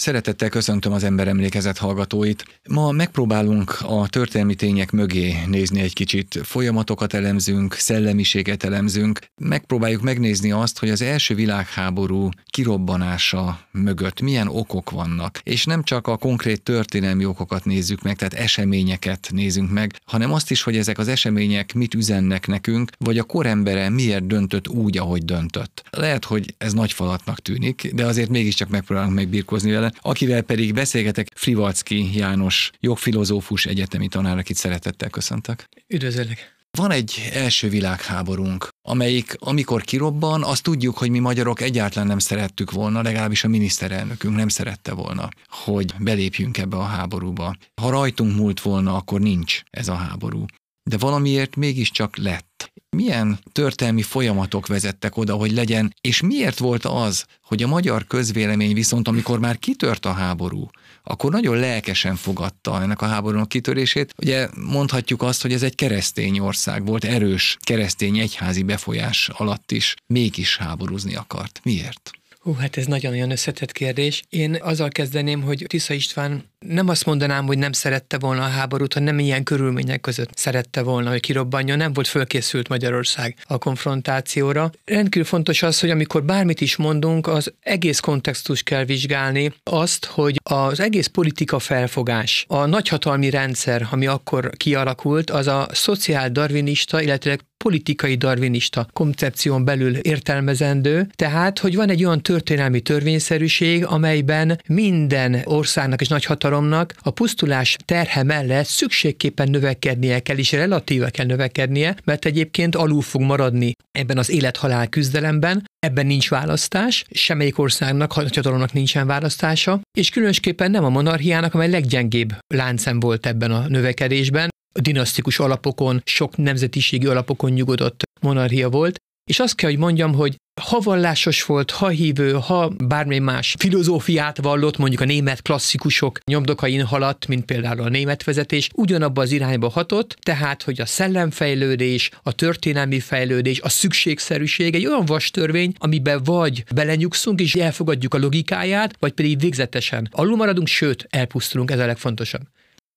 Szeretettel köszöntöm az emberemlékezet hallgatóit. Ma megpróbálunk a történelmi tények mögé nézni egy kicsit. Folyamatokat elemzünk, szellemiséget elemzünk. Megpróbáljuk megnézni azt, hogy az első világháború kirobbanása mögött milyen okok vannak. És nem csak a konkrét történelmi okokat nézzük meg, tehát eseményeket nézünk meg, hanem azt is, hogy ezek az események mit üzennek nekünk, vagy a korembere miért döntött úgy, ahogy döntött. Lehet, hogy ez nagy falatnak tűnik, de azért mégiscsak megpróbálunk megbirkózni vele akivel pedig beszélgetek Frivalcki János, jogfilozófus egyetemi tanár, akit szeretettel köszöntök. Üdvözöllek! Van egy első világháborunk, amelyik, amikor kirobban, azt tudjuk, hogy mi magyarok egyáltalán nem szerettük volna, legalábbis a miniszterelnökünk nem szerette volna, hogy belépjünk ebbe a háborúba. Ha rajtunk múlt volna, akkor nincs ez a háború. De valamiért mégiscsak lett. Milyen történelmi folyamatok vezettek oda, hogy legyen, és miért volt az, hogy a magyar közvélemény viszont, amikor már kitört a háború, akkor nagyon lelkesen fogadta ennek a háborúnak kitörését. Ugye mondhatjuk azt, hogy ez egy keresztény ország volt, erős keresztény egyházi befolyás alatt is, mégis háborúzni akart. Miért? Hú, hát ez nagyon-nagyon összetett kérdés. Én azzal kezdeném, hogy Tisza István nem azt mondanám, hogy nem szerette volna a háborút, hanem nem ilyen körülmények között szerette volna, hogy kirobbanjon. Nem volt fölkészült Magyarország a konfrontációra. Rendkívül fontos az, hogy amikor bármit is mondunk, az egész kontextus kell vizsgálni, azt, hogy az egész politika felfogás, a nagyhatalmi rendszer, ami akkor kialakult, az a szociál-darwinista, illetve politikai darwinista koncepción belül értelmezendő, tehát, hogy van egy olyan történelmi törvényszerűség, amelyben minden országnak és nagyhatalomnak a pusztulás terhe mellett szükségképpen növekednie kell, és relatíve kell növekednie, mert egyébként alul fog maradni ebben az élet-halál küzdelemben, Ebben nincs választás, semmelyik országnak, nagyhatalomnak nincsen választása, és különösképpen nem a monarchiának, amely leggyengébb láncem volt ebben a növekedésben, dinasztikus alapokon, sok nemzetiségi alapokon nyugodott monarchia volt, és azt kell, hogy mondjam, hogy ha vallásos volt, ha hívő, ha bármi más filozófiát vallott, mondjuk a német klasszikusok nyomdokain haladt, mint például a német vezetés, ugyanabba az irányba hatott, tehát, hogy a szellemfejlődés, a történelmi fejlődés, a szükségszerűség egy olyan vastörvény, amiben vagy belenyugszunk és elfogadjuk a logikáját, vagy pedig végzetesen alul maradunk, sőt, elpusztulunk, ez a legfontosabb.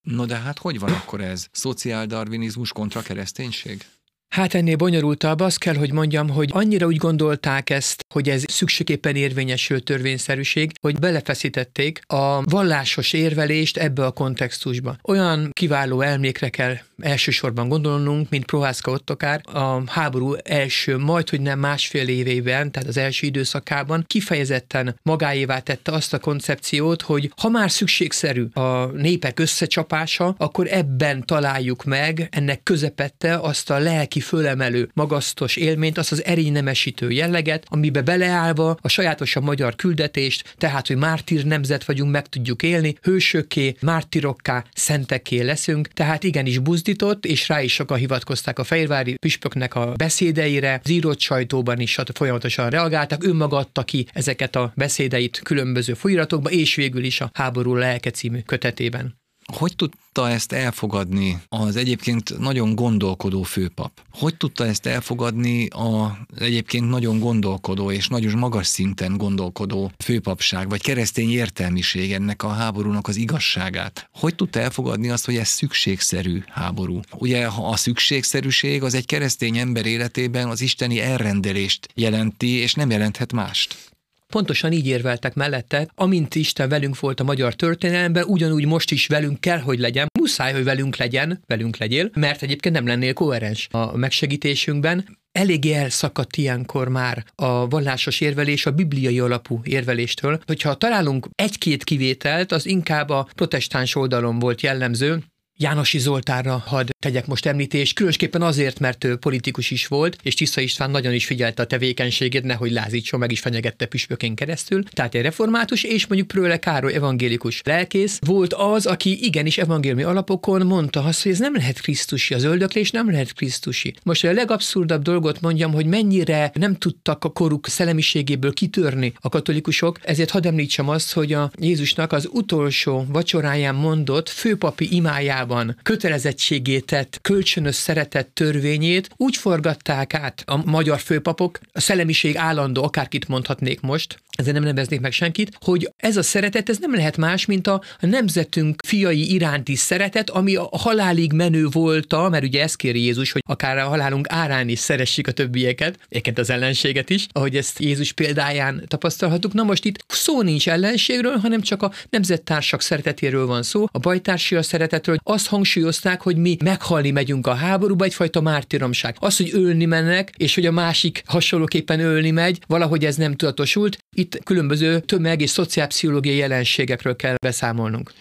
No de hát hogy van akkor ez? Szociáldarvinizmus kontra kereszténység? Hát ennél bonyolultabb azt kell, hogy mondjam, hogy annyira úgy gondolták ezt, hogy ez szükségképpen érvényesül törvényszerűség, hogy belefeszítették a vallásos érvelést ebbe a kontextusba. Olyan kiváló elmékre kell elsősorban gondolnunk, mint Prohászka Ottokár a háború első, majd hogy nem másfél évében, tehát az első időszakában kifejezetten magáévá tette azt a koncepciót, hogy ha már szükségszerű a népek összecsapása, akkor ebben találjuk meg ennek közepette azt a lelki fölemelő, magasztos élményt, azt az erénynemesítő jelleget, amibe beleállva a sajátosan magyar küldetést, tehát, hogy mártír nemzet vagyunk, meg tudjuk élni, hősökké, mártirokká, szentekké leszünk, tehát igenis buzdított, és rá is sokan hivatkozták a fehérvári püspöknek a beszédeire, az írott sajtóban is folyamatosan reagáltak, ő maga adta ki ezeket a beszédeit különböző folyiratokba, és végül is a Háború lelke című kötetében. Hogy tudta ezt elfogadni az egyébként nagyon gondolkodó főpap? Hogy tudta ezt elfogadni az egyébként nagyon gondolkodó és nagyon magas szinten gondolkodó főpapság, vagy keresztény értelmiség ennek a háborúnak az igazságát? Hogy tudta elfogadni azt, hogy ez szükségszerű háború? Ugye a szükségszerűség az egy keresztény ember életében az isteni elrendelést jelenti, és nem jelenthet mást. Pontosan így érveltek mellette, amint Isten velünk volt a magyar történelemben, ugyanúgy most is velünk kell, hogy legyen. Muszáj, hogy velünk legyen, velünk legyél, mert egyébként nem lennél koherens a megsegítésünkben. Eléggé elszakadt ilyenkor már a vallásos érvelés a bibliai alapú érveléstől. Hogyha találunk egy-két kivételt, az inkább a protestáns oldalon volt jellemző, Jánosi Zoltánra hadd tegyek most említést, különösképpen azért, mert ő politikus is volt, és Tisza István nagyon is figyelte a tevékenységét, nehogy lázítson, meg is fenyegette püspökén keresztül. Tehát egy református, és mondjuk Prőle Károly evangélikus lelkész volt az, aki igenis evangéliumi alapokon mondta azt, hogy ez nem lehet Krisztusi, az öldöklés nem lehet Krisztusi. Most a legabszurdabb dolgot mondjam, hogy mennyire nem tudtak a koruk szellemiségéből kitörni a katolikusok, ezért hadd említsem azt, hogy a Jézusnak az utolsó vacsoráján mondott főpapi imájában Angliában kötelezettségét tett kölcsönös szeretet törvényét úgy forgatták át a magyar főpapok, a szellemiség állandó, akárkit mondhatnék most, ezzel nem neveznék meg senkit, hogy ez a szeretet, ez nem lehet más, mint a, nemzetünk fiai iránti szeretet, ami a halálig menő volt, mert ugye ezt kéri Jézus, hogy akár a halálunk árán is szeressük a többieket, egyébként az ellenséget is, ahogy ezt Jézus példáján tapasztalhatjuk. Na most itt szó nincs ellenségről, hanem csak a nemzettársak szeretetéről van szó, a bajtársi a szeretetről, azt hangsúlyozták, hogy mi meghalni megyünk a háborúba, egyfajta mártíromság. Az, hogy ölni mennek, és hogy a másik hasonlóképpen ölni megy, valahogy ez nem tudatosult. Itt különböző tömeg- és szociálpszichológiai jelenségekről kell beszámolnunk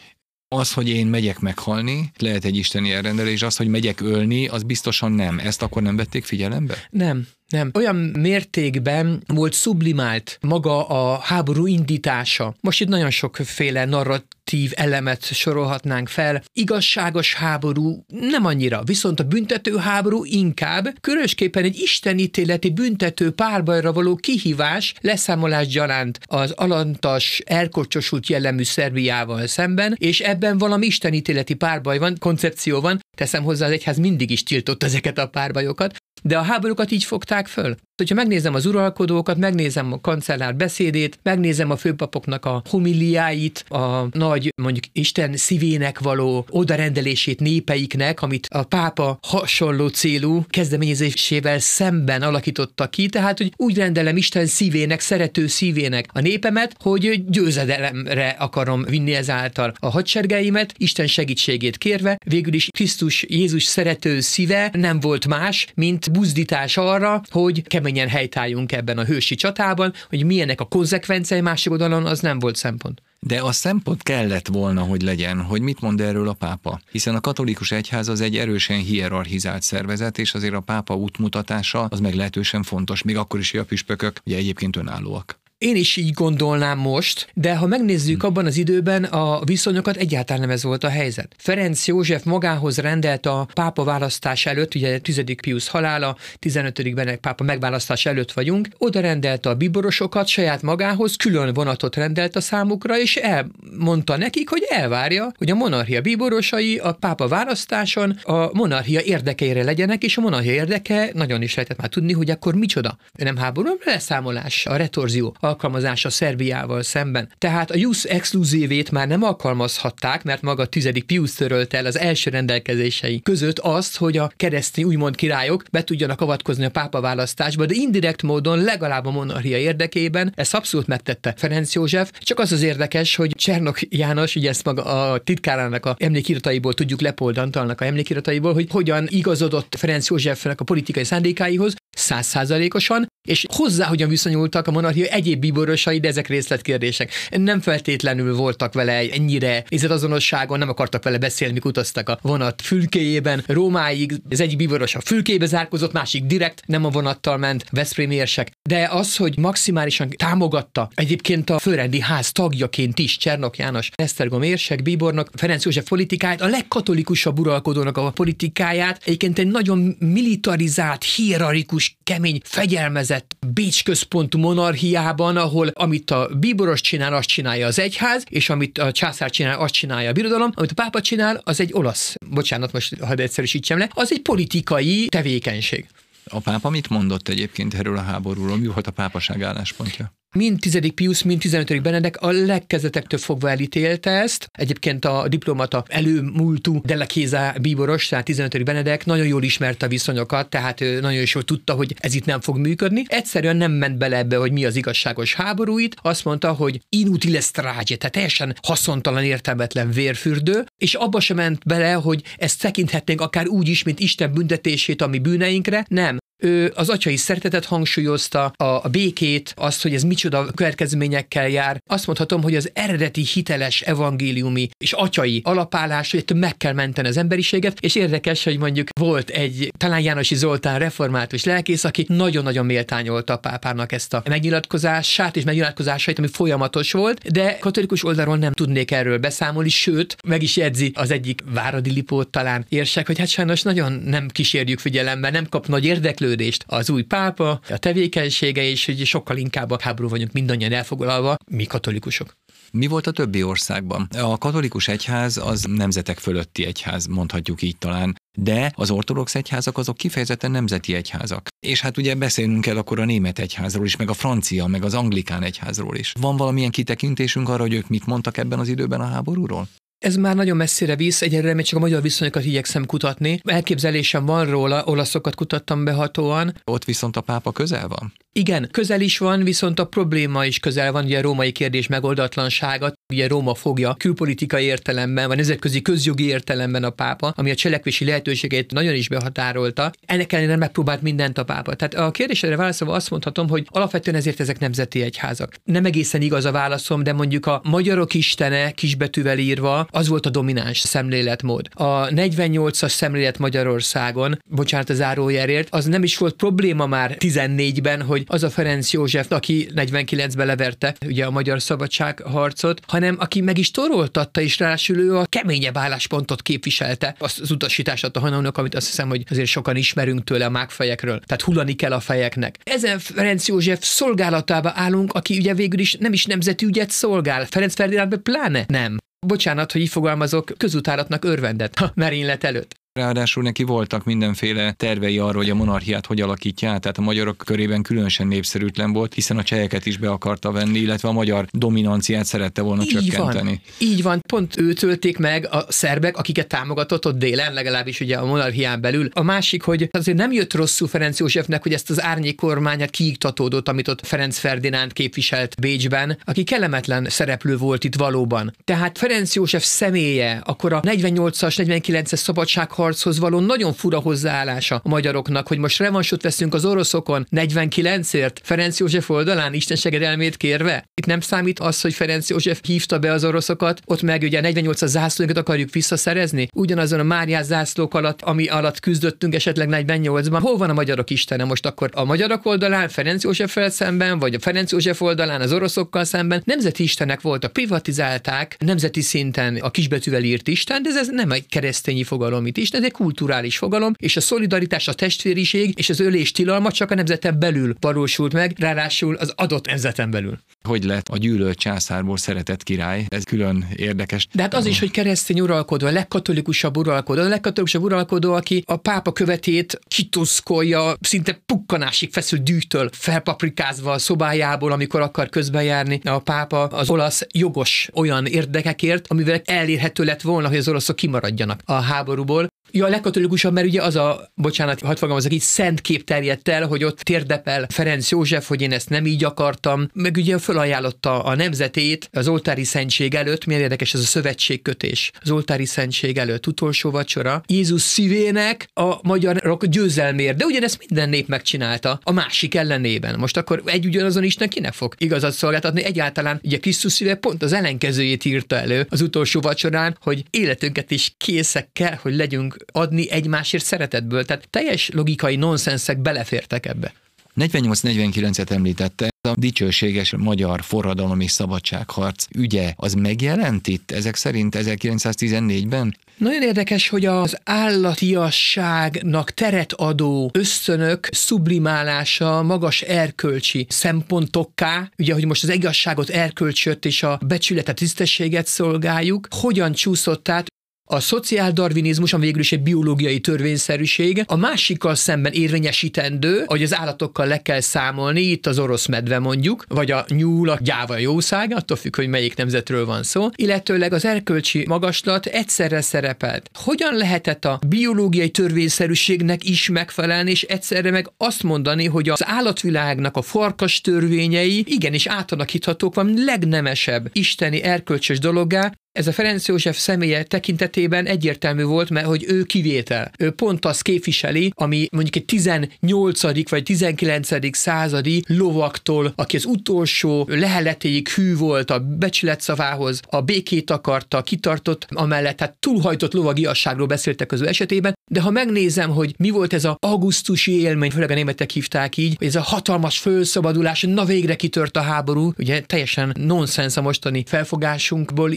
az, hogy én megyek meghalni, lehet egy isteni elrendelés, az, hogy megyek ölni, az biztosan nem. Ezt akkor nem vették figyelembe? Nem. Nem. Olyan mértékben volt sublimált maga a háború indítása. Most itt nagyon sokféle narratív elemet sorolhatnánk fel. Igazságos háború nem annyira, viszont a büntető háború inkább, különösképpen egy istenítéleti büntető párbajra való kihívás leszámolás gyaránt az alantas, elkocsosult jellemű Szerbiával szemben, és ebben valami istenítéleti párbaj van, koncepció van, teszem hozzá, az egyház mindig is tiltott ezeket a párbajokat, de a háborúkat így fogták föl. Hogyha megnézem az uralkodókat, megnézem a kancellár beszédét, megnézem a főpapoknak a homiliáit, a nagy, mondjuk Isten szívének való odarendelését népeiknek, amit a pápa hasonló célú kezdeményezésével szemben alakította ki, tehát, hogy úgy rendelem Isten szívének, szerető szívének a népemet, hogy győzedelemre akarom vinni ezáltal a hadsergeimet, Isten segítségét kérve, végül is Krisztus Jézus szerető szíve nem volt más, mint buzdítás arra, hogy keményen helytálljunk ebben a hősi csatában, hogy milyenek a konzekvenciái másik oldalon, az nem volt szempont. De a szempont kellett volna, hogy legyen, hogy mit mond erről a pápa. Hiszen a katolikus egyház az egy erősen hierarchizált szervezet, és azért a pápa útmutatása az meglehetősen fontos, még akkor is, hogy a püspökök ugye egyébként önállóak. Én is így gondolnám most, de ha megnézzük hm. abban az időben a viszonyokat, egyáltalán nem ez volt a helyzet. Ferenc József magához rendelt a pápa választás előtt, ugye 10. Pius halála, 15. Benedek pápa megválasztás előtt vagyunk, oda rendelte a biborosokat saját magához, külön vonatot rendelt a számukra, és elmondta nekik, hogy elvárja, hogy a monarchia bíborosai a pápa választáson a monarchia érdekeire legyenek, és a monarchia érdeke nagyon is lehetett már tudni, hogy akkor micsoda. Nem háború, leszámolás, a retorzió, a alkalmazása Szerbiával szemben. Tehát a Jus exkluzívét már nem alkalmazhatták, mert maga a tizedik Pius törölte el az első rendelkezései között azt, hogy a keresztény úgymond királyok be tudjanak avatkozni a pápa választásba, de indirekt módon legalább a monarchia érdekében ezt abszolút megtette Ferenc József. Csak az az érdekes, hogy Csernok János, ugye ezt maga a titkárának a emlékirataiból tudjuk Lepold Antalnak a emlékirataiból, hogy hogyan igazodott Ferenc Józsefnek a politikai szándékáihoz, százszázalékosan, és hozzá hogyan viszonyultak a monarchia egyéb bíborosai, de ezek részletkérdések. Nem feltétlenül voltak vele ennyire azonosságon, nem akartak vele beszélni, mikor utaztak a vonat fülkéjében. Rómáig az egyik bíboros a fülkébe zárkozott, másik direkt nem a vonattal ment, Veszprém érsek. De az, hogy maximálisan támogatta egyébként a főrendi ház tagjaként is Csernok János, Esztergom érsek, bíbornak, Ferenc József politikáját, a legkatolikusabb uralkodónak a politikáját, egyébként egy nagyon militarizált, hierarchikus, kemény, fegyelmezett Bécs központú monarchiában, ahol amit a bíboros csinál, azt csinálja az egyház, és amit a császár csinál, azt csinálja a birodalom, amit a pápa csinál, az egy olasz, bocsánat, most hadd egyszerűsítsem le, az egy politikai tevékenység. A pápa mit mondott egyébként erről a háborúról? Mi volt a pápaság álláspontja? Mind 10. Pius, mind 15. Benedek a legkezetektől fogva elítélte ezt. Egyébként a diplomata előmúltú Delakéza bíboros, tehát 15. Benedek nagyon jól ismerte a viszonyokat, tehát ő nagyon jól tudta, hogy ez itt nem fog működni. Egyszerűen nem ment bele ebbe, hogy mi az igazságos háború itt. Azt mondta, hogy inutile strage, tehát teljesen haszontalan, értelmetlen vérfürdő, és abba sem ment bele, hogy ezt tekinthetnénk akár úgy is, mint Isten büntetését a mi bűneinkre. Nem, ő az atyai szeretetet hangsúlyozta, a, a békét, azt, hogy ez micsoda következményekkel jár. Azt mondhatom, hogy az eredeti hiteles evangéliumi és atyai alapállás, hogy meg kell menteni az emberiséget, és érdekes, hogy mondjuk volt egy talán Jánosi Zoltán református lelkész, aki nagyon-nagyon méltányolta a pápának ezt a megnyilatkozását és megnyilatkozásait, ami folyamatos volt, de katolikus oldalról nem tudnék erről beszámolni, sőt, meg is jegyzi az egyik Váradi Lipót talán érsek, hogy hát sajnos nagyon nem kísérjük figyelembe, nem kap nagy érdeklődést érdeklődést az új pápa, a tevékenysége, és hogy sokkal inkább a háború vagyunk mindannyian elfoglalva, mi katolikusok. Mi volt a többi országban? A katolikus egyház az nemzetek fölötti egyház, mondhatjuk így talán, de az ortodox egyházak azok kifejezetten nemzeti egyházak. És hát ugye beszélnünk kell akkor a német egyházról is, meg a francia, meg az anglikán egyházról is. Van valamilyen kitekintésünk arra, hogy ők mit mondtak ebben az időben a háborúról? Ez már nagyon messzire visz, egyelőre még csak a magyar viszonyokat igyekszem kutatni. Elképzelésem van róla, olaszokat kutattam behatóan. Ott viszont a pápa közel van? Igen, közel is van, viszont a probléma is közel van, ugye a római kérdés megoldatlansága, ugye Róma fogja külpolitikai értelemben, vagy nemzetközi közjogi értelemben a pápa, ami a cselekvési lehetőségét nagyon is behatárolta. Ennek ellenére megpróbált mindent a pápa. Tehát a kérdésre válaszolva azt mondhatom, hogy alapvetően ezért ezek nemzeti egyházak. Nem egészen igaz a válaszom, de mondjuk a magyarok istene kisbetűvel írva, az volt a domináns szemléletmód. A 48-as szemlélet Magyarországon, bocsánat az zárójelért, az nem is volt probléma már 14-ben, hogy az a Ferenc József, aki 49-ben leverte ugye a magyar szabadságharcot, hanem aki meg is toroltatta, és ráadásul ő a keményebb álláspontot képviselte, azt az utasítását a hanónak, amit azt hiszem, hogy azért sokan ismerünk tőle a mágfejekről. Tehát hullani kell a fejeknek. Ezen Ferenc József szolgálatába állunk, aki ugye végül is nem is nemzeti ügyet szolgál. Ferenc Ferdinándbe pláne nem. Bocsánat, hogy így fogalmazok, közutáratnak örvendett a merénylet előtt. Ráadásul neki voltak mindenféle tervei arról, hogy a monarchiát hogy alakítja át, tehát a magyarok körében különösen népszerűtlen volt, hiszen a cseheket is be akarta venni, illetve a magyar dominanciát szerette volna Így csökkenteni. Van. Így van, pont őt tölték meg a szerbek, akiket támogatott ott délen, legalábbis ugye a monarchián belül. A másik, hogy azért nem jött rosszul Ferenc Józsefnek, hogy ezt az árnyék kormányát kiiktatódott, amit ott Ferenc Ferdinánd képviselt Bécsben, aki kellemetlen szereplő volt itt valóban. Tehát Ferenc József személye, akkor a 48-as, 49-es szabadság harchoz való nagyon fura hozzáállása a magyaroknak, hogy most revansot veszünk az oroszokon 49-ért Ferenc József oldalán Isten segedelmét kérve. Itt nem számít az, hogy Ferenc József hívta be az oroszokat, ott meg ugye 48 as zászlókat akarjuk visszaszerezni, ugyanazon a Máriás zászlók alatt, ami alatt küzdöttünk esetleg 48-ban. Hol van a magyarok istene most akkor? A magyarok oldalán Ferenc József szemben, vagy a Ferenc József oldalán az oroszokkal szemben nemzeti istenek voltak, privatizálták nemzeti szinten a kisbetűvel írt Isten, de ez nem egy keresztényi fogalom itt is, ez egy kulturális fogalom, és a szolidaritás, a testvériség és az ölés tilalma csak a nemzeten belül valósult meg, ráadásul az adott nemzeten belül. Hogy lett a gyűlölt császárból szeretett király? Ez külön érdekes. De hát az is, hogy keresztény uralkodó, a legkatolikusabb uralkodó, a legkatolikusabb uralkodó, aki a pápa követét kituszkolja, szinte pukkanásig feszül dűtől, felpaprikázva a szobájából, amikor akar közbejárni a pápa az olasz jogos olyan érdekekért, amivel elérhető lett volna, hogy az olaszok kimaradjanak a háborúból. Ja, a legkatolikusabb, mert ugye az a, bocsánat, hadd fogalmazok így, szent kép terjedt el, hogy ott térdepel Ferenc József, hogy én ezt nem így akartam, meg ugye fölajánlotta a nemzetét az oltári szentség előtt, milyen érdekes ez a szövetségkötés, az oltári szentség előtt, utolsó vacsora, Jézus szívének a magyarok győzelmért, de ugyanezt minden nép megcsinálta. A másik ellenében. Most akkor egy ugyanazon Isten kinek fog igazat szolgáltatni? Egyáltalán ugye Krisztus szíve pont az ellenkezőjét írta elő az utolsó vacsorán, hogy életünket is készek kell, hogy legyünk adni egymásért szeretetből. Tehát teljes logikai nonszenszek belefértek ebbe. 48-49-et említette, a dicsőséges magyar forradalom és szabadságharc ügye, az megjelent itt ezek szerint 1914-ben? Nagyon érdekes, hogy az állatiasságnak teret adó ösztönök sublimálása magas erkölcsi szempontokká, ugye, hogy most az igazságot, erkölcsöt és a becsületet, tisztességet szolgáljuk, hogyan csúszott át a szociáldarvinizmus, ami végül is egy biológiai törvényszerűség, a másikkal szemben érvényesítendő, hogy az állatokkal le kell számolni, itt az orosz medve mondjuk, vagy a nyúl, a gyáva jószág, attól függ, hogy melyik nemzetről van szó, illetőleg az erkölcsi magaslat egyszerre szerepelt. Hogyan lehetett a biológiai törvényszerűségnek is megfelelni, és egyszerre meg azt mondani, hogy az állatvilágnak a farkas törvényei igenis átalakíthatók van legnemesebb isteni erkölcsös dologgá, ez a Ferenc József személye tekintetében egyértelmű volt, mert hogy ő kivétel. Ő pont azt képviseli, ami mondjuk egy 18. vagy 19. századi lovaktól, aki az utolsó leheletéig hű volt a becsület szavához, a békét akarta, kitartott amellett, tehát túlhajtott lovagiasságról beszéltek az ő esetében, de ha megnézem, hogy mi volt ez a augusztusi élmény, főleg a németek hívták így, hogy ez a hatalmas fölszabadulás, na végre kitört a háború, ugye teljesen nonsens a mostani felfogásunkból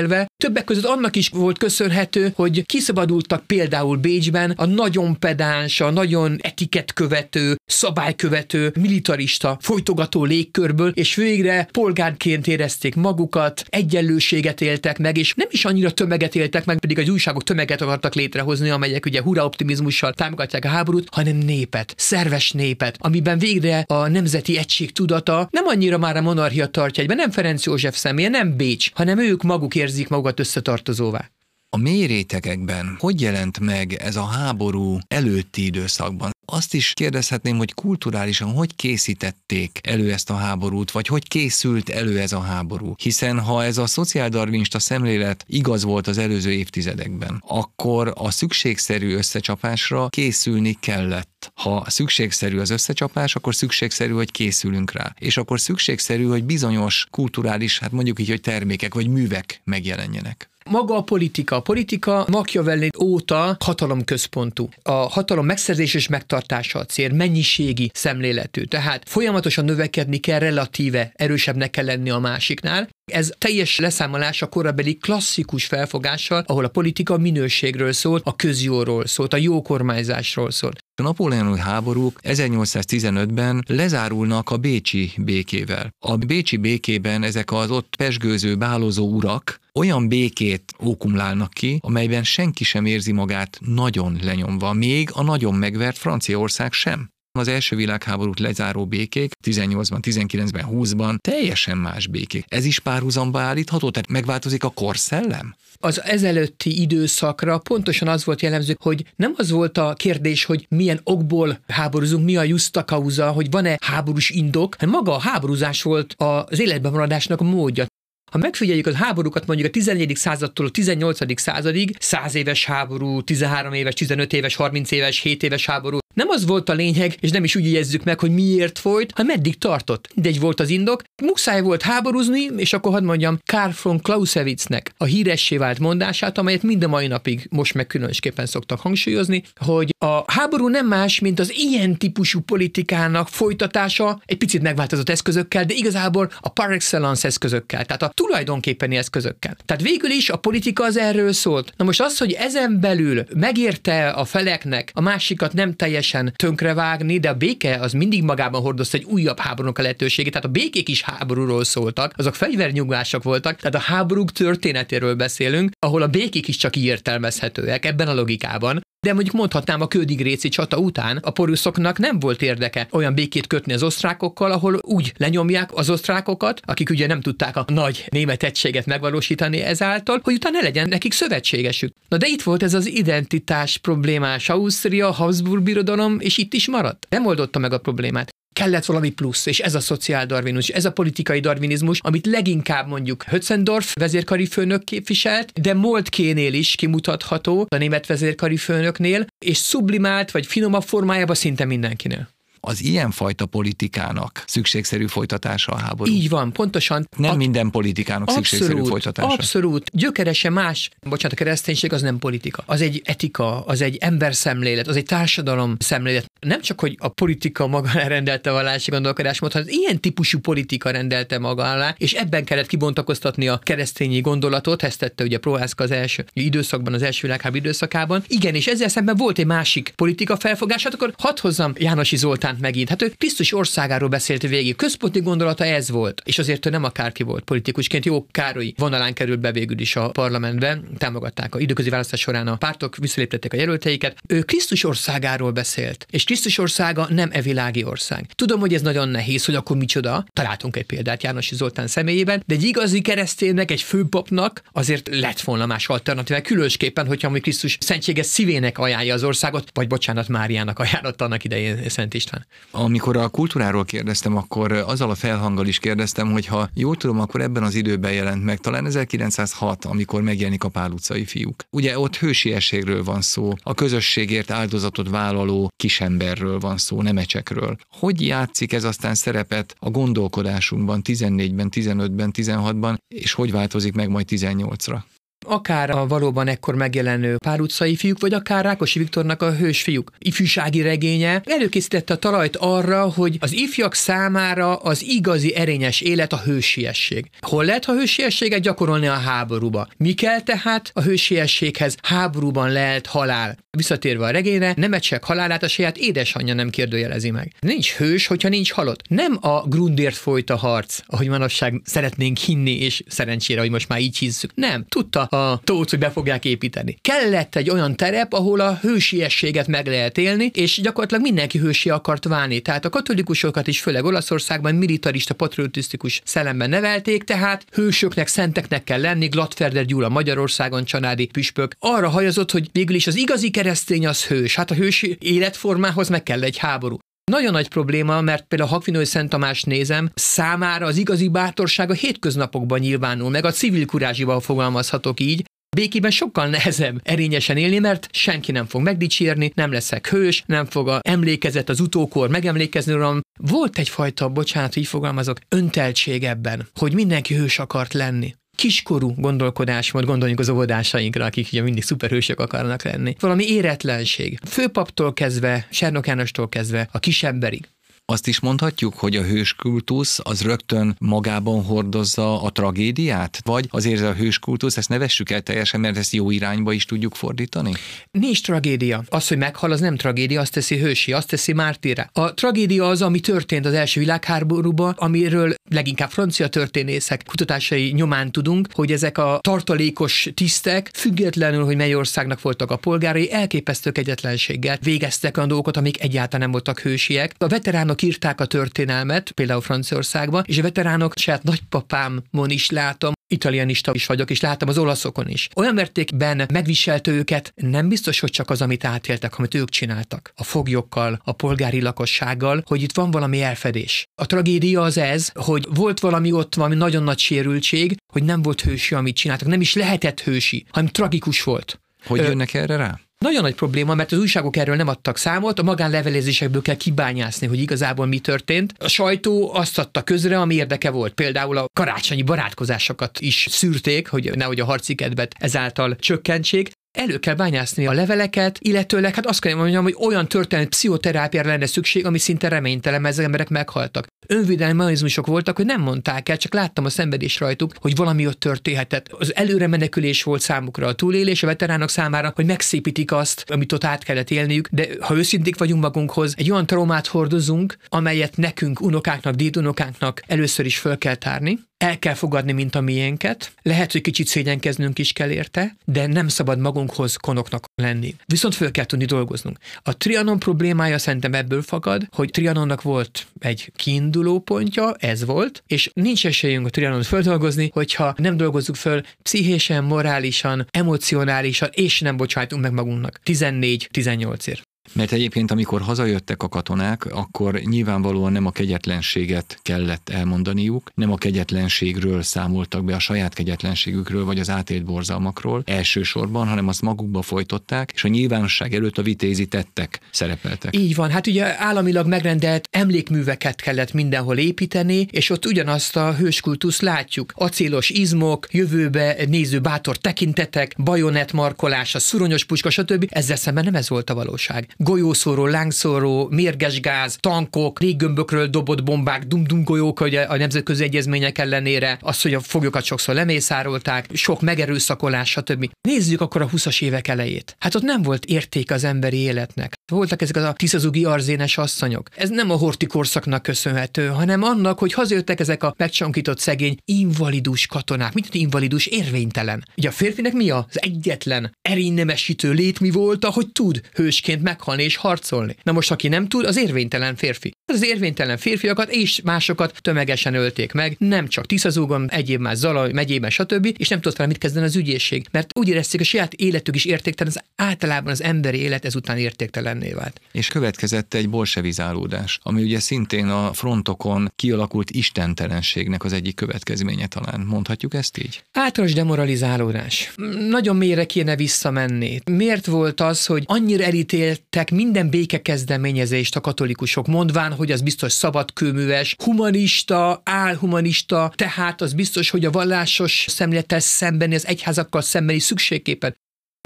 megítélve, többek között annak is volt köszönhető, hogy kiszabadultak például Bécsben a nagyon pedáns, a nagyon etiketkövető, szabálykövető, militarista, folytogató légkörből, és végre polgárként érezték magukat, egyenlőséget éltek meg, és nem is annyira tömeget éltek meg, pedig az újságok tömeget akartak létrehozni, amelyek ugye hurra optimizmussal támogatják a háborút, hanem népet, szerves népet, amiben végre a nemzeti egység tudata nem annyira már a monarchia tartja egyben, nem Ferenc József személye, nem Bécs, hanem ők maguk érzik magukat összetartozóvá. A mély rétegekben hogy jelent meg ez a háború előtti időszakban? Azt is kérdezhetném, hogy kulturálisan hogy készítették elő ezt a háborút, vagy hogy készült elő ez a háború. Hiszen ha ez a szociáldarvinista szemlélet igaz volt az előző évtizedekben, akkor a szükségszerű összecsapásra készülni kellett. Ha szükségszerű az összecsapás, akkor szükségszerű, hogy készülünk rá. És akkor szükségszerű, hogy bizonyos kulturális, hát mondjuk így, hogy termékek vagy művek megjelenjenek. Maga a politika. A politika Machiavelli óta hatalomközpontú. A hatalom megszerzés és megtartása a cél, mennyiségi szemléletű. Tehát folyamatosan növekedni kell, relatíve erősebbnek kell lenni a másiknál. Ez teljes leszámolás a korabeli klasszikus felfogással, ahol a politika minőségről szólt, a közjóról szólt, a jó kormányzásról szólt. A napóleoni háborúk 1815-ben lezárulnak a Bécsi békével. A Bécsi békében ezek az ott pesgőző, bálozó urak olyan békét ókumlálnak ki, amelyben senki sem érzi magát nagyon lenyomva, még a nagyon megvert Franciaország sem. Az első világháborút lezáró békék 18-ban, 19-ben, 20-ban teljesen más békék. Ez is párhuzamba állítható, tehát megváltozik a korszellem? Az ezelőtti időszakra pontosan az volt jellemző, hogy nem az volt a kérdés, hogy milyen okból háborúzunk, mi a justa causa, hogy van-e háborús indok, hanem maga a háborúzás volt az életben maradásnak módja. Ha megfigyeljük a háborúkat mondjuk a 14. századtól a 18. századig, 100 éves háború, 13 éves, 15 éves, 30 éves, 7 éves háború, nem az volt a lényeg, és nem is úgy jegyezzük meg, hogy miért folyt, hanem meddig tartott. De egy volt az indok, muszáj volt háborúzni, és akkor hadd mondjam Karl von Clausewitznek a híressé vált mondását, amelyet mind a mai napig most meg különösképpen szoktak hangsúlyozni, hogy a háború nem más, mint az ilyen típusú politikának folytatása egy picit megváltozott eszközökkel, de igazából a par excellence eszközökkel, tehát a tulajdonképpeni eszközökkel. Tehát végül is a politika az erről szólt. Na most az, hogy ezen belül megérte a feleknek a másikat nem teljesen tönkrevágni, de a béke az mindig magában hordozta egy újabb háborúnak a lehetőségét. Tehát a békék is háborúról szóltak, azok fegyvernyugvások voltak, tehát a háborúk történetéről beszélünk, ahol a békék is csak így értelmezhetőek ebben a logikában. De mondjuk mondhatnám a ködigréci csata után a poruszoknak nem volt érdeke olyan békét kötni az osztrákokkal, ahol úgy lenyomják az osztrákokat, akik ugye nem tudták a nagy német egységet megvalósítani ezáltal, hogy utána ne legyen nekik szövetségesük. Na de itt volt ez az identitás problémás Ausztria, Habsburg birodalom, és itt is maradt. Nem oldotta meg a problémát kellett valami plusz, és ez a szociál darwinizmus, ez a politikai darwinizmus, amit leginkább mondjuk Hötzendorf vezérkari főnök képviselt, de Moltkénél is kimutatható a német vezérkari főnöknél, és sublimált vagy finomabb formájában szinte mindenkinél az ilyenfajta politikának szükségszerű folytatása a háború. Így van, pontosan. Nem a... minden politikának abszolút, szükségszerű folytatása. Abszolút. Gyökeresen más. Bocsánat, a kereszténység az nem politika. Az egy etika, az egy emberszemlélet, az egy társadalom szemlélet. Nem csak, hogy a politika maga rendelte a vallási gondolkodásmód, hanem az ilyen típusú politika rendelte maga alá, és ebben kellett kibontakoztatni a keresztényi gondolatot, ezt tette ugye Prohászka az első időszakban, az első világháború időszakában. Igen, és ezzel szemben volt egy másik politika felfogás, hát akkor hadd hozzam Jánosi Zoltán Kántánt megint. Hát ő Krisztus országáról beszélt végig. Központi gondolata ez volt. És azért ő nem akárki volt politikusként. Jó Károly vonalán került be végül is a parlamentbe, támogatták a időközi választás során a pártok, visszaléptették a jelölteiket. Ő Krisztus országáról beszélt. És Krisztus országa nem e világi ország. Tudom, hogy ez nagyon nehéz, hogy akkor micsoda. Találtunk egy példát Jánosi Zoltán személyében, de egy igazi kereszténynek, egy főpapnak azért lett volna más alternatíva, különösképpen, hogyha mi Krisztus szentséges szívének ajánlja az országot, vagy bocsánat, Máriának ajánlott annak idején Szent István. Amikor a kultúráról kérdeztem, akkor azzal a felhanggal is kérdeztem, hogy ha jól tudom, akkor ebben az időben jelent meg, talán 1906, amikor megjelenik a Pál utcai fiúk. Ugye ott hősiességről van szó, a közösségért áldozatot vállaló kisemberről van szó, nemecsekről. Hogy játszik ez aztán szerepet a gondolkodásunkban 14-ben, 15-ben, 16-ban, és hogy változik meg majd 18-ra? Akár a valóban ekkor megjelenő pár utcai fiúk, vagy akár Rákosi Viktornak a hős fiúk ifjúsági regénye előkészítette a talajt arra, hogy az ifjak számára az igazi erényes élet a hősiesség. Hol lehet a hősiességet gyakorolni a háborúba? Mi kell tehát a hősiességhez? Háborúban lehet halál. Visszatérve a regényre, Nemetsek halálát a saját édesanyja nem kérdőjelezi meg. Nincs hős, hogyha nincs halott. Nem a Grundért folyt a harc, ahogy manapság szeretnénk hinni, és szerencsére, hogy most már így hisszük. Nem. Tudta a tót, hogy be fogják építeni. Kellett egy olyan terep, ahol a hősiességet meg lehet élni, és gyakorlatilag mindenki hősi akart válni. Tehát a katolikusokat is, főleg Olaszországban militarista, patriotisztikus szellemben nevelték, tehát hősöknek, szenteknek kell lenni, Glatferder Gyula Magyarországon családi püspök arra hajazott, hogy végül is az igazi keresztény az hős. Hát a hősi életformához meg kell egy háború. Nagyon nagy probléma, mert például a Hakvinói Szent Tamás nézem, számára az igazi bátorság a hétköznapokban nyilvánul, meg a civil kurázsival fogalmazhatok így, Békében sokkal nehezebb erényesen élni, mert senki nem fog megdicsérni, nem leszek hős, nem fog a emlékezet az utókor megemlékezni rólam. Volt egyfajta, bocsánat, így fogalmazok, önteltség ebben, hogy mindenki hős akart lenni kiskorú gondolkodásmód, gondoljunk az óvodásainkra, akik ugye mindig szuperhősök akarnak lenni. Valami éretlenség. Főpaptól kezdve, Sernok Jánostól kezdve a kisemberig. Azt is mondhatjuk, hogy a hőskultusz az rögtön magában hordozza a tragédiát? Vagy azért a hőskultusz, ezt ne vessük el teljesen, mert ezt jó irányba is tudjuk fordítani? Nincs tragédia. Az, hogy meghal, az nem tragédia, azt teszi hősi, azt teszi mártírá. A tragédia az, ami történt az első világháborúban, amiről leginkább francia történészek kutatásai nyomán tudunk, hogy ezek a tartalékos tisztek, függetlenül, hogy mely országnak voltak a polgárai, elképesztő kegyetlenséggel végeztek olyan dolgokat, amik egyáltalán nem voltak hősiek. A veteránok veteránok írták a történelmet, például Franciaországban, és a veteránok saját nagypapámon is látom, italianista is vagyok, és láttam az olaszokon is. Olyan mértékben megviselte őket, nem biztos, hogy csak az, amit átéltek, amit ők csináltak. A foglyokkal, a polgári lakossággal, hogy itt van valami elfedés. A tragédia az ez, hogy volt valami ott, valami nagyon nagy sérültség, hogy nem volt hősi, amit csináltak. Nem is lehetett hősi, hanem tragikus volt. Hogy jönnek erre rá? Nagyon nagy probléma, mert az újságok erről nem adtak számot, a magánlevelezésekből kell kibányászni, hogy igazából mi történt. A sajtó azt adta közre, ami érdeke volt. Például a karácsonyi barátkozásokat is szűrték, hogy nehogy a harci kedvet ezáltal csökkentsék elő kell bányászni a leveleket, illetőleg hát azt kell mondjam, hogy olyan történet pszichoterápiára lenne szükség, ami szinte reménytelen, mert ezek emberek meghaltak. Önvédelmi mechanizmusok voltak, hogy nem mondták el, csak láttam a szenvedés rajtuk, hogy valami ott történhetett. Az előre menekülés volt számukra a túlélés a veteránok számára, hogy megszépítik azt, amit ott át kellett élniük, de ha őszinték vagyunk magunkhoz, egy olyan traumát hordozunk, amelyet nekünk, unokáknak, dédunokáknak először is föl kell tárni, el kell fogadni, mint a miénket, lehet, hogy kicsit szégyenkeznünk is kell érte, de nem szabad magunkhoz konoknak lenni. Viszont föl kell tudni dolgoznunk. A Trianon problémája szerintem ebből fakad, hogy Trianonnak volt egy kiinduló pontja, ez volt, és nincs esélyünk a Trianont földolgozni, hogyha nem dolgozzuk föl pszichésen, morálisan, emocionálisan, és nem bocsájtunk meg magunknak. 14-18 ér. Mert egyébként, amikor hazajöttek a katonák, akkor nyilvánvalóan nem a kegyetlenséget kellett elmondaniuk, nem a kegyetlenségről számoltak be, a saját kegyetlenségükről, vagy az átélt borzalmakról elsősorban, hanem azt magukba folytották, és a nyilvánosság előtt a vitézi tettek szerepeltek. Így van, hát ugye államilag megrendelt emlékműveket kellett mindenhol építeni, és ott ugyanazt a hőskultusz látjuk. Acélos izmok, jövőbe néző bátor tekintetek, bajonett markolás, a szuronyos puska, stb. Ezzel szemben nem ez volt a valóság golyószóró, lángszóró, mérges gáz, tankok, réggömbökről dobott bombák, dum-dum golyók hogy a nemzetközi egyezmények ellenére, az, hogy a foglyokat sokszor lemészárolták, sok megerőszakolás, stb. Nézzük akkor a 20-as évek elejét. Hát ott nem volt érték az emberi életnek. Voltak ezek a tiszazugi arzénes asszonyok. Ez nem a horti korszaknak köszönhető, hanem annak, hogy hazajöttek ezek a megcsonkított szegény invalidus katonák. Mit invalidus? Érvénytelen. Ugye a férfinek mi az egyetlen erénynemesítő lét mi volt, hogy tud hősként meg meghalni és harcolni. Na most, aki nem tud, az érvénytelen férfi. Az érvénytelen férfiakat és másokat tömegesen ölték meg, nem csak Tiszazúgon, egyéb más Zala megyében, stb. És nem tudott fel mit kezdeni az ügyészség, mert úgy érezték, a saját életük is értéktelen, az általában az emberi élet ezután értéktelenné vált. És következett egy bolsevizálódás, ami ugye szintén a frontokon kialakult istentelenségnek az egyik következménye talán. Mondhatjuk ezt így? Általános demoralizálódás. Nagyon mélyre kéne visszamenni. Miért volt az, hogy annyira elítéltek minden békekezdeményezést a katolikusok, mondván, hogy az biztos szabadkőműves, humanista, álhumanista, tehát az biztos, hogy a vallásos szemlélettel szembeni, az egyházakkal szembeni szükségképpen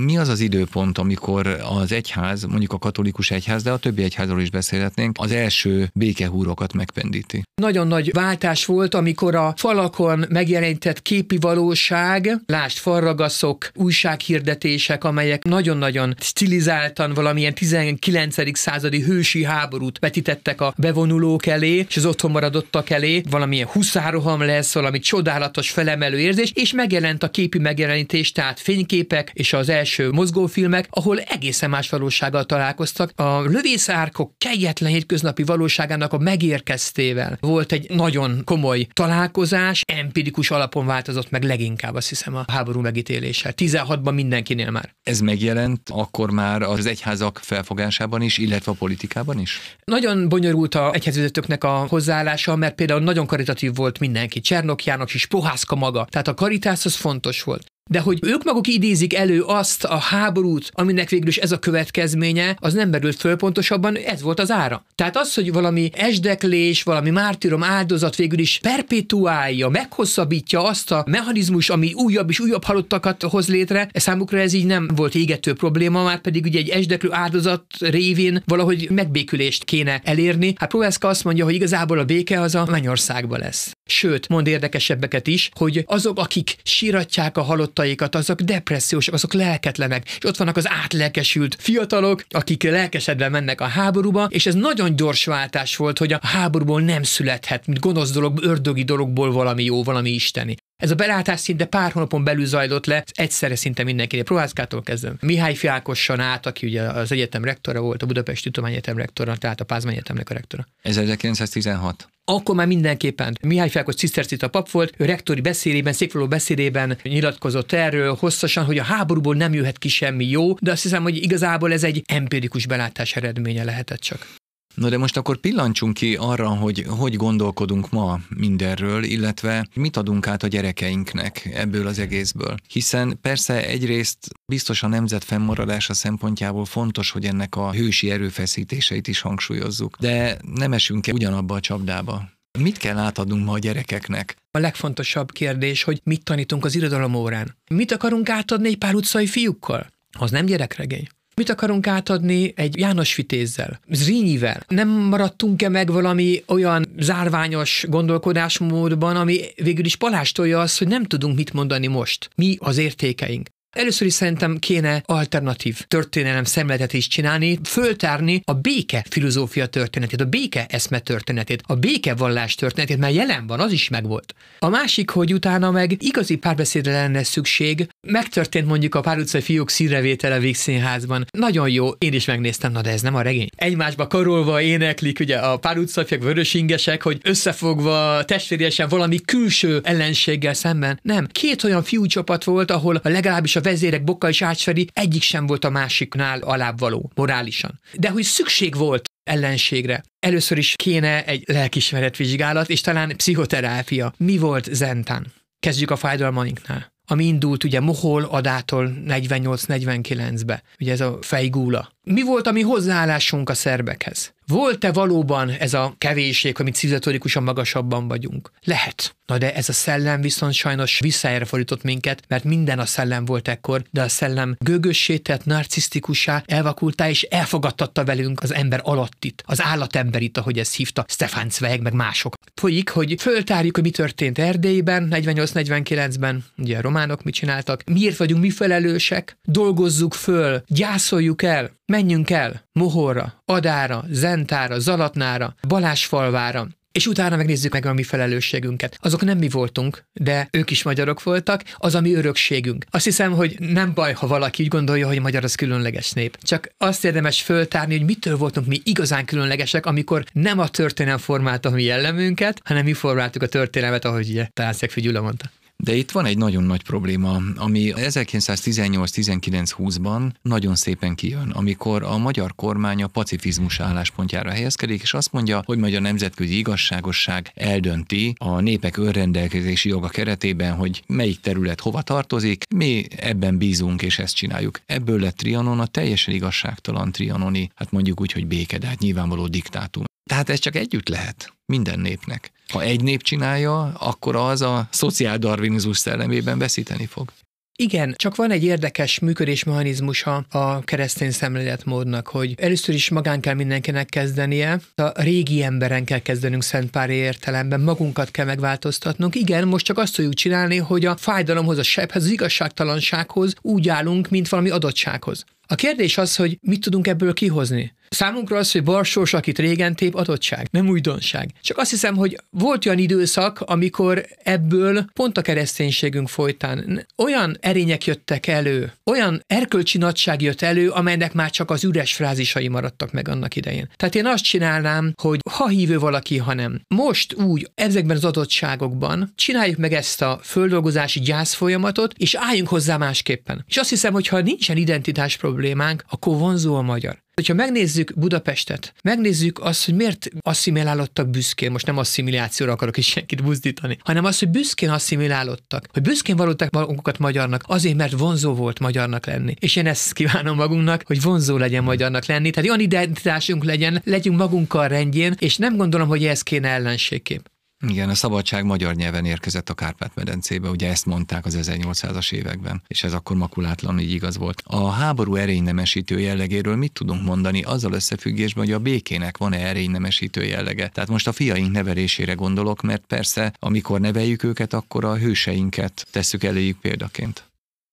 mi az az időpont, amikor az egyház, mondjuk a katolikus egyház, de a többi egyházról is beszélhetnénk, az első békehúrokat megpendíti? Nagyon nagy váltás volt, amikor a falakon megjelenített képi valóság, lást farragaszok, újsághirdetések, amelyek nagyon-nagyon stilizáltan valamilyen 19. századi hősi háborút vetítettek a bevonulók elé, és az otthon maradottak elé, valamilyen huszároham lesz, valami csodálatos felemelő érzés, és megjelent a képi megjelenítés, tehát fényképek, és az első első mozgófilmek, ahol egészen más valósággal találkoztak. A lövészárkok kegyetlen hétköznapi valóságának a megérkeztével volt egy nagyon komoly találkozás, empirikus alapon változott meg leginkább, azt hiszem, a háború megítélése. 16-ban mindenkinél már. Ez megjelent akkor már az egyházak felfogásában is, illetve a politikában is? Nagyon bonyolult a egyházvezetőknek a hozzáállása, mert például nagyon karitatív volt mindenki. Csernok János is, Pohászka maga. Tehát a karitás az fontos volt. De hogy ők maguk idézik elő azt a háborút, aminek végül is ez a következménye, az nem merült föl pontosabban, ez volt az ára. Tehát az, hogy valami esdeklés, valami mártírom áldozat végül is perpetuálja, meghosszabbítja azt a mechanizmus, ami újabb és újabb halottakat hoz létre, ez számukra ez így nem volt égető probléma, már pedig ugye egy esdeklő áldozat révén valahogy megbékülést kéne elérni. Hát Proveska azt mondja, hogy igazából a béke az a mennyországban lesz. Sőt, mond érdekesebbeket is, hogy azok, akik síratják a halottaikat, azok depressziósak, azok lelketlenek, és ott vannak az átlelkesült fiatalok, akik lelkesedve mennek a háborúba, és ez nagyon gyors váltás volt, hogy a háborúból nem születhet, mint gonosz dolog, ördögi dologból valami jó, valami isteni. Ez a belátás szinte pár hónapon belül zajlott le, egyszerre szinte mindenkinél. Prohászkától kezdem. Mihály Fiákosson át, aki ugye az egyetem rektora volt, a Budapesti Tudományegyetem rektora, tehát a Pázmány Egyetemnek a rektora. 1916 akkor már mindenképpen Mihály Felkos Cisztercita pap volt, ő rektori beszédében, székvaló beszédében nyilatkozott erről hosszasan, hogy a háborúból nem jöhet ki semmi jó, de azt hiszem, hogy igazából ez egy empirikus belátás eredménye lehetett csak. No de most akkor pillancsunk ki arra, hogy hogy gondolkodunk ma mindenről, illetve mit adunk át a gyerekeinknek ebből az egészből. Hiszen persze egyrészt biztos a nemzet fennmaradása szempontjából fontos, hogy ennek a hősi erőfeszítéseit is hangsúlyozzuk, de nem esünk -e ugyanabba a csapdába. Mit kell átadnunk ma a gyerekeknek? A legfontosabb kérdés, hogy mit tanítunk az irodalom órán. Mit akarunk átadni egy pár utcai fiúkkal? Az nem gyerekregény. Mit akarunk átadni egy János Vitézzel, Zrínyivel? Nem maradtunk-e meg valami olyan zárványos gondolkodásmódban, ami végül is palástolja azt, hogy nem tudunk mit mondani most? Mi az értékeink? Először is szerintem kéne alternatív történelem szemletet is csinálni, föltárni a béke filozófia történetét, a béke eszme történetét, a béke vallás történetét, mert jelen van, az is megvolt. A másik, hogy utána meg igazi párbeszédre lenne szükség, megtörtént mondjuk a pár utcai fiúk színrevétele Vígszínházban. Nagyon jó, én is megnéztem, na de ez nem a regény. Egymásba karolva éneklik ugye a pár utcai fiúk, vörösingesek, hogy összefogva testvérjesen valami külső ellenséggel szemben. Nem, két olyan fiúcsapat volt, ahol legalábbis a a vezérek Boka és Ácsferi egyik sem volt a másiknál alábbvaló, morálisan. De hogy szükség volt ellenségre. Először is kéne egy lelkismeretvizsgálat, és talán pszichoterápia. Mi volt Zentán? Kezdjük a fájdalmainknál ami indult ugye Mohol adától 48-49-be, ugye ez a fejgúla. Mi volt a mi hozzáállásunk a szerbekhez? Volt-e valóban ez a kevésség, amit civilizatorikusan magasabban vagyunk? Lehet. Na de ez a szellem viszont sajnos visszaerre fordított minket, mert minden a szellem volt ekkor, de a szellem gőgössé tett, narcisztikussá, elvakultá és elfogadtatta velünk az ember alattit, az állatemberit, ahogy ezt hívta Stefan Zweig, meg mások. Folyik, hogy föltárjuk, hogy mi történt Erdélyben 48-49-ben, ugye a románok mit csináltak, miért vagyunk mi felelősek, dolgozzuk föl, gyászoljuk el, menjünk el Mohorra, Adára, Zentára, Zalatnára, Balásfalvára, és utána megnézzük meg a mi felelősségünket. Azok nem mi voltunk, de ők is magyarok voltak, az a mi örökségünk. Azt hiszem, hogy nem baj, ha valaki úgy gondolja, hogy magyar az különleges nép. Csak azt érdemes föltárni, hogy mitől voltunk mi igazán különlegesek, amikor nem a történelem formálta a mi jellemünket, hanem mi formáltuk a történelmet, ahogy ugye Táncek Gyula mondta. De itt van egy nagyon nagy probléma, ami 1918-19-20-ban nagyon szépen kijön, amikor a magyar kormány a pacifizmus álláspontjára helyezkedik, és azt mondja, hogy majd a nemzetközi igazságosság eldönti a népek önrendelkezési joga keretében, hogy melyik terület hova tartozik, mi ebben bízunk, és ezt csináljuk. Ebből lett Trianon a teljesen igazságtalan trianoni, hát mondjuk úgy, hogy béke, de hát nyilvánvaló diktátum. Tehát ez csak együtt lehet minden népnek. Ha egy nép csinálja, akkor az a szociáldarvinizmus szellemében veszíteni fog. Igen, csak van egy érdekes működésmechanizmusa a keresztény szemléletmódnak, hogy először is magán kell mindenkinek kezdenie, a régi emberen kell kezdenünk Szentpári értelemben, magunkat kell megváltoztatnunk. Igen, most csak azt tudjuk csinálni, hogy a fájdalomhoz, a sebhez, az igazságtalansághoz úgy állunk, mint valami adottsághoz. A kérdés az, hogy mit tudunk ebből kihozni. Számunkra az, hogy Barsós, akit régen tép, adottság, nem újdonság. Csak azt hiszem, hogy volt olyan időszak, amikor ebből pont a kereszténységünk folytán olyan erények jöttek elő, olyan erkölcsi nagyság jött elő, amelynek már csak az üres frázisai maradtak meg annak idején. Tehát én azt csinálnám, hogy ha hívő valaki, ha nem. Most úgy, ezekben az adottságokban csináljuk meg ezt a földolgozási gyász folyamatot, és álljunk hozzá másképpen. És azt hiszem, hogy ha nincsen identitás problémánk, akkor vonzó a magyar. Hogyha megnézzük Budapestet, megnézzük azt, hogy miért asszimilálódtak büszkén, most nem asszimilációra akarok is senkit buzdítani, hanem azt, hogy büszkén asszimilálódtak, hogy büszkén valódtak magukat magyarnak, azért, mert vonzó volt magyarnak lenni. És én ezt kívánom magunknak, hogy vonzó legyen magyarnak lenni, tehát olyan identitásunk legyen, legyünk magunkkal rendjén, és nem gondolom, hogy ez kéne ellenségkép. Igen, a szabadság magyar nyelven érkezett a Kárpát-medencébe, ugye ezt mondták az 1800-as években, és ez akkor makulátlan így igaz volt. A háború erénynemesítő jellegéről mit tudunk mondani azzal összefüggésben, hogy a békének van-e erénynemesítő jellege? Tehát most a fiaink nevelésére gondolok, mert persze, amikor neveljük őket, akkor a hőseinket tesszük eléjük példaként.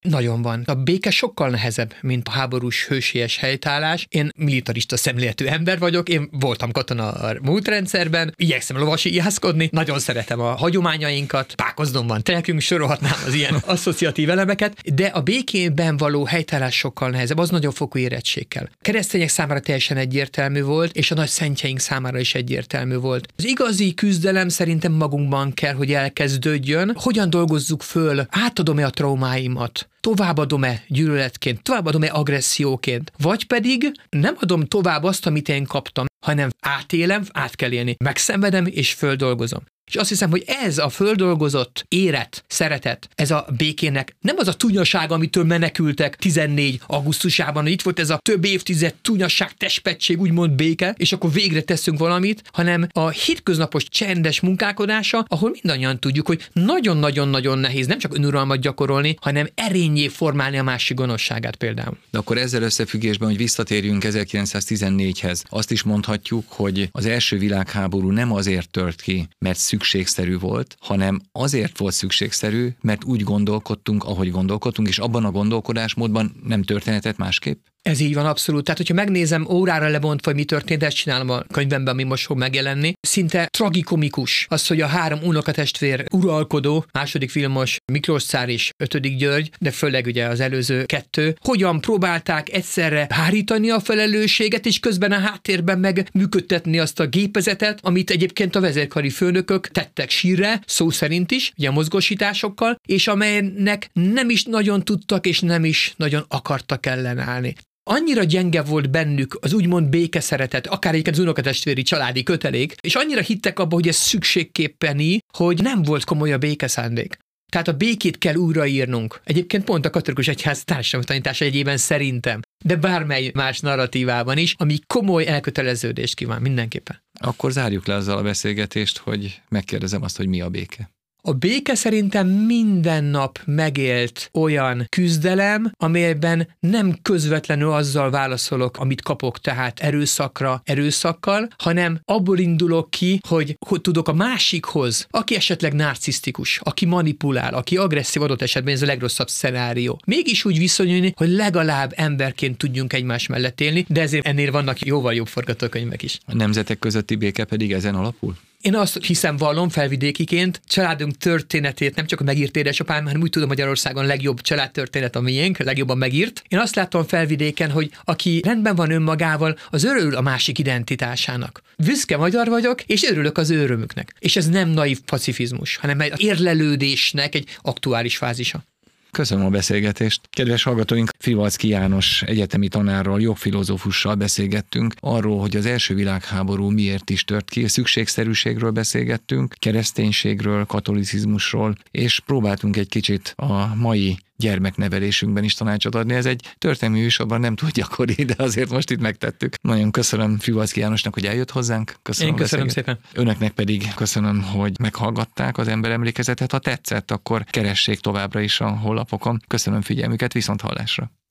Nagyon van. A béke sokkal nehezebb, mint a háborús hősies helytállás. Én militarista szemléletű ember vagyok, én voltam katona a múlt rendszerben, igyekszem lovasiászkodni, nagyon szeretem a hagyományainkat, pákoznom van telkünk, sorolhatnám az ilyen asszociatív elemeket, de a békében való helytállás sokkal nehezebb, az nagyon fokú érettségkel. Keresztények számára teljesen egyértelmű volt, és a nagy szentjeink számára is egyértelmű volt. Az igazi küzdelem szerintem magunkban kell, hogy elkezdődjön. Hogyan dolgozzuk föl, átadom-e a traumáimat, továbbadom-e gyűlöletként, továbbadom-e agresszióként, vagy pedig nem adom tovább azt, amit én kaptam, hanem átélem, át kell élni, megszenvedem és földolgozom. És azt hiszem, hogy ez a földolgozott éret, szeretet, ez a békének nem az a tunyaság, amitől menekültek 14 augusztusában, hogy itt volt ez a több évtized tunyaság, testpetség, úgymond béke, és akkor végre teszünk valamit, hanem a hétköznapos csendes munkálkodása, ahol mindannyian tudjuk, hogy nagyon-nagyon-nagyon nehéz nem csak önuralmat gyakorolni, hanem erényé formálni a másik gonoszságát például. De akkor ezzel összefüggésben, hogy visszatérjünk 1914-hez, azt is mondhatjuk, hogy az első világháború nem azért tört ki, mert szükségszerű volt, hanem azért volt szükségszerű, mert úgy gondolkodtunk, ahogy gondolkodtunk, és abban a gondolkodásmódban nem történetet másképp? Ez így van, abszolút. Tehát, hogyha megnézem órára lebontva, hogy mi történt, ezt csinálom a könyvemben, ami most fog megjelenni, szinte tragikomikus az, hogy a három unokatestvér uralkodó, második filmos Miklós Szár és ötödik György, de főleg ugye az előző kettő, hogyan próbálták egyszerre hárítani a felelősséget, és közben a háttérben meg működtetni azt a gépezetet, amit egyébként a vezérkari főnökök tettek sírre, szó szerint is, ugye a mozgósításokkal, és amelynek nem is nagyon tudtak, és nem is nagyon akartak ellenállni annyira gyenge volt bennük az úgymond békeszeretet, akár egyébként az unokatestvéri családi kötelék, és annyira hittek abba, hogy ez szükségképpeni, hogy nem volt komoly a békeszándék. Tehát a békét kell újraírnunk. Egyébként pont a katolikus egyház tanítása egyében szerintem, de bármely más narratívában is, ami komoly elköteleződést kíván mindenképpen. Akkor zárjuk le azzal a beszélgetést, hogy megkérdezem azt, hogy mi a béke. A béke szerintem minden nap megélt olyan küzdelem, amelyben nem közvetlenül azzal válaszolok, amit kapok, tehát erőszakra, erőszakkal, hanem abból indulok ki, hogy, hogy tudok a másikhoz, aki esetleg narcisztikus, aki manipulál, aki agresszív adott esetben, ez a legrosszabb szenárió. Mégis úgy viszonyulni, hogy legalább emberként tudjunk egymás mellett élni, de ezért ennél vannak jóval jobb forgatókönyvek is. A nemzetek közötti béke pedig ezen alapul? Én azt hiszem vallom felvidékiként, családunk történetét nem csak a megírt édesapám, hanem úgy tudom Magyarországon legjobb családtörténet a miénk, legjobban megírt. Én azt látom felvidéken, hogy aki rendben van önmagával, az örül a másik identitásának. Büszke magyar vagyok, és örülök az örömüknek. És ez nem naív pacifizmus, hanem egy érlelődésnek egy aktuális fázisa. Köszönöm a beszélgetést. Kedves hallgatóink, Fivalcki János egyetemi tanárral, jogfilozófussal beszélgettünk arról, hogy az első világháború miért is tört ki, szükségszerűségről beszélgettünk, kereszténységről, katolicizmusról, és próbáltunk egy kicsit a mai gyermeknevelésünkben is tanácsot adni. Ez egy történelmi műsorban nem túl gyakori, de azért most itt megtettük. Nagyon köszönöm Füvalszki Jánosnak, hogy eljött hozzánk. Köszönöm, Én köszönöm szépen. Önöknek pedig köszönöm, hogy meghallgatták az ember emlékezetet. Ha tetszett, akkor keressék továbbra is a honlapokon. Köszönöm figyelmüket, viszont hallásra.